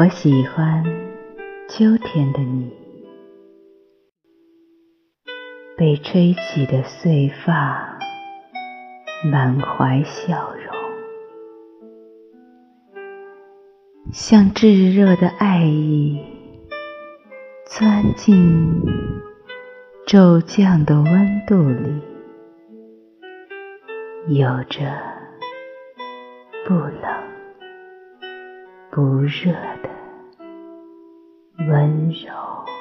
我喜欢秋天的你，被吹起的碎发，满怀笑容，像炙热的爱意，钻进骤降的温度里，有着不冷。不热的温柔。